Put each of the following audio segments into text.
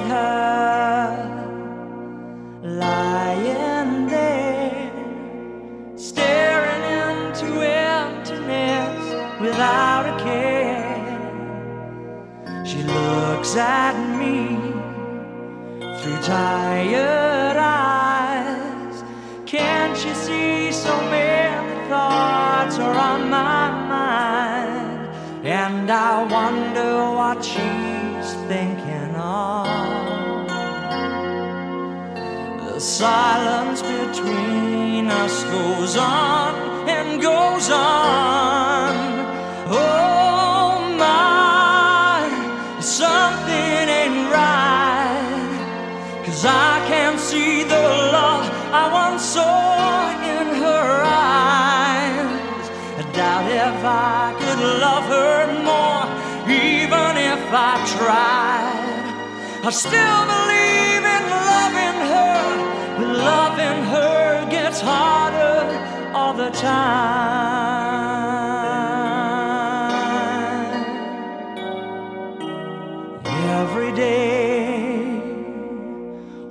at her lying there, staring into emptiness without a care. She looks at me through tired eyes. Can't you see so many thoughts are on my mind? And I wonder what she she's thinking of. The silence between us goes on and goes on. Oh my, something ain't right. Cause I can't see the love I tried. I still believe in loving her, but loving her gets harder all the time. Every day,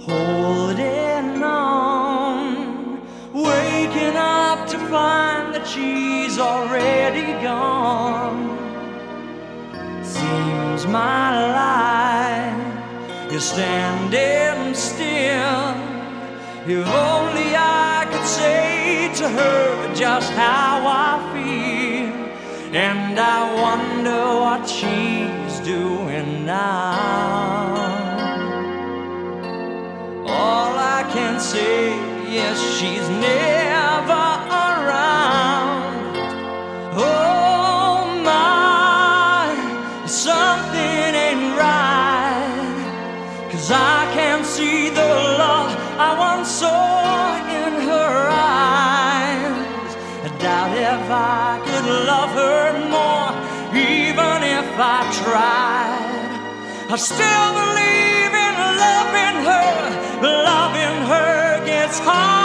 holding on, waking up to find that she's already gone. Seems my life is standing still. If only I could say to her just how I feel. And I wonder what she's doing now. All I can say is she's never I once saw in her eyes. I doubt if I could love her more, even if I tried. I still believe in loving her, but loving her gets harder.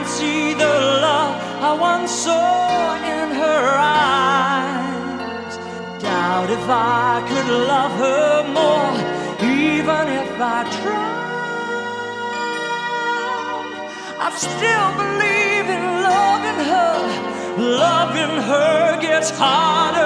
Can't see the love I once saw in her eyes. Doubt if I could love her more, even if I tried. I still believe in loving her. Loving her gets harder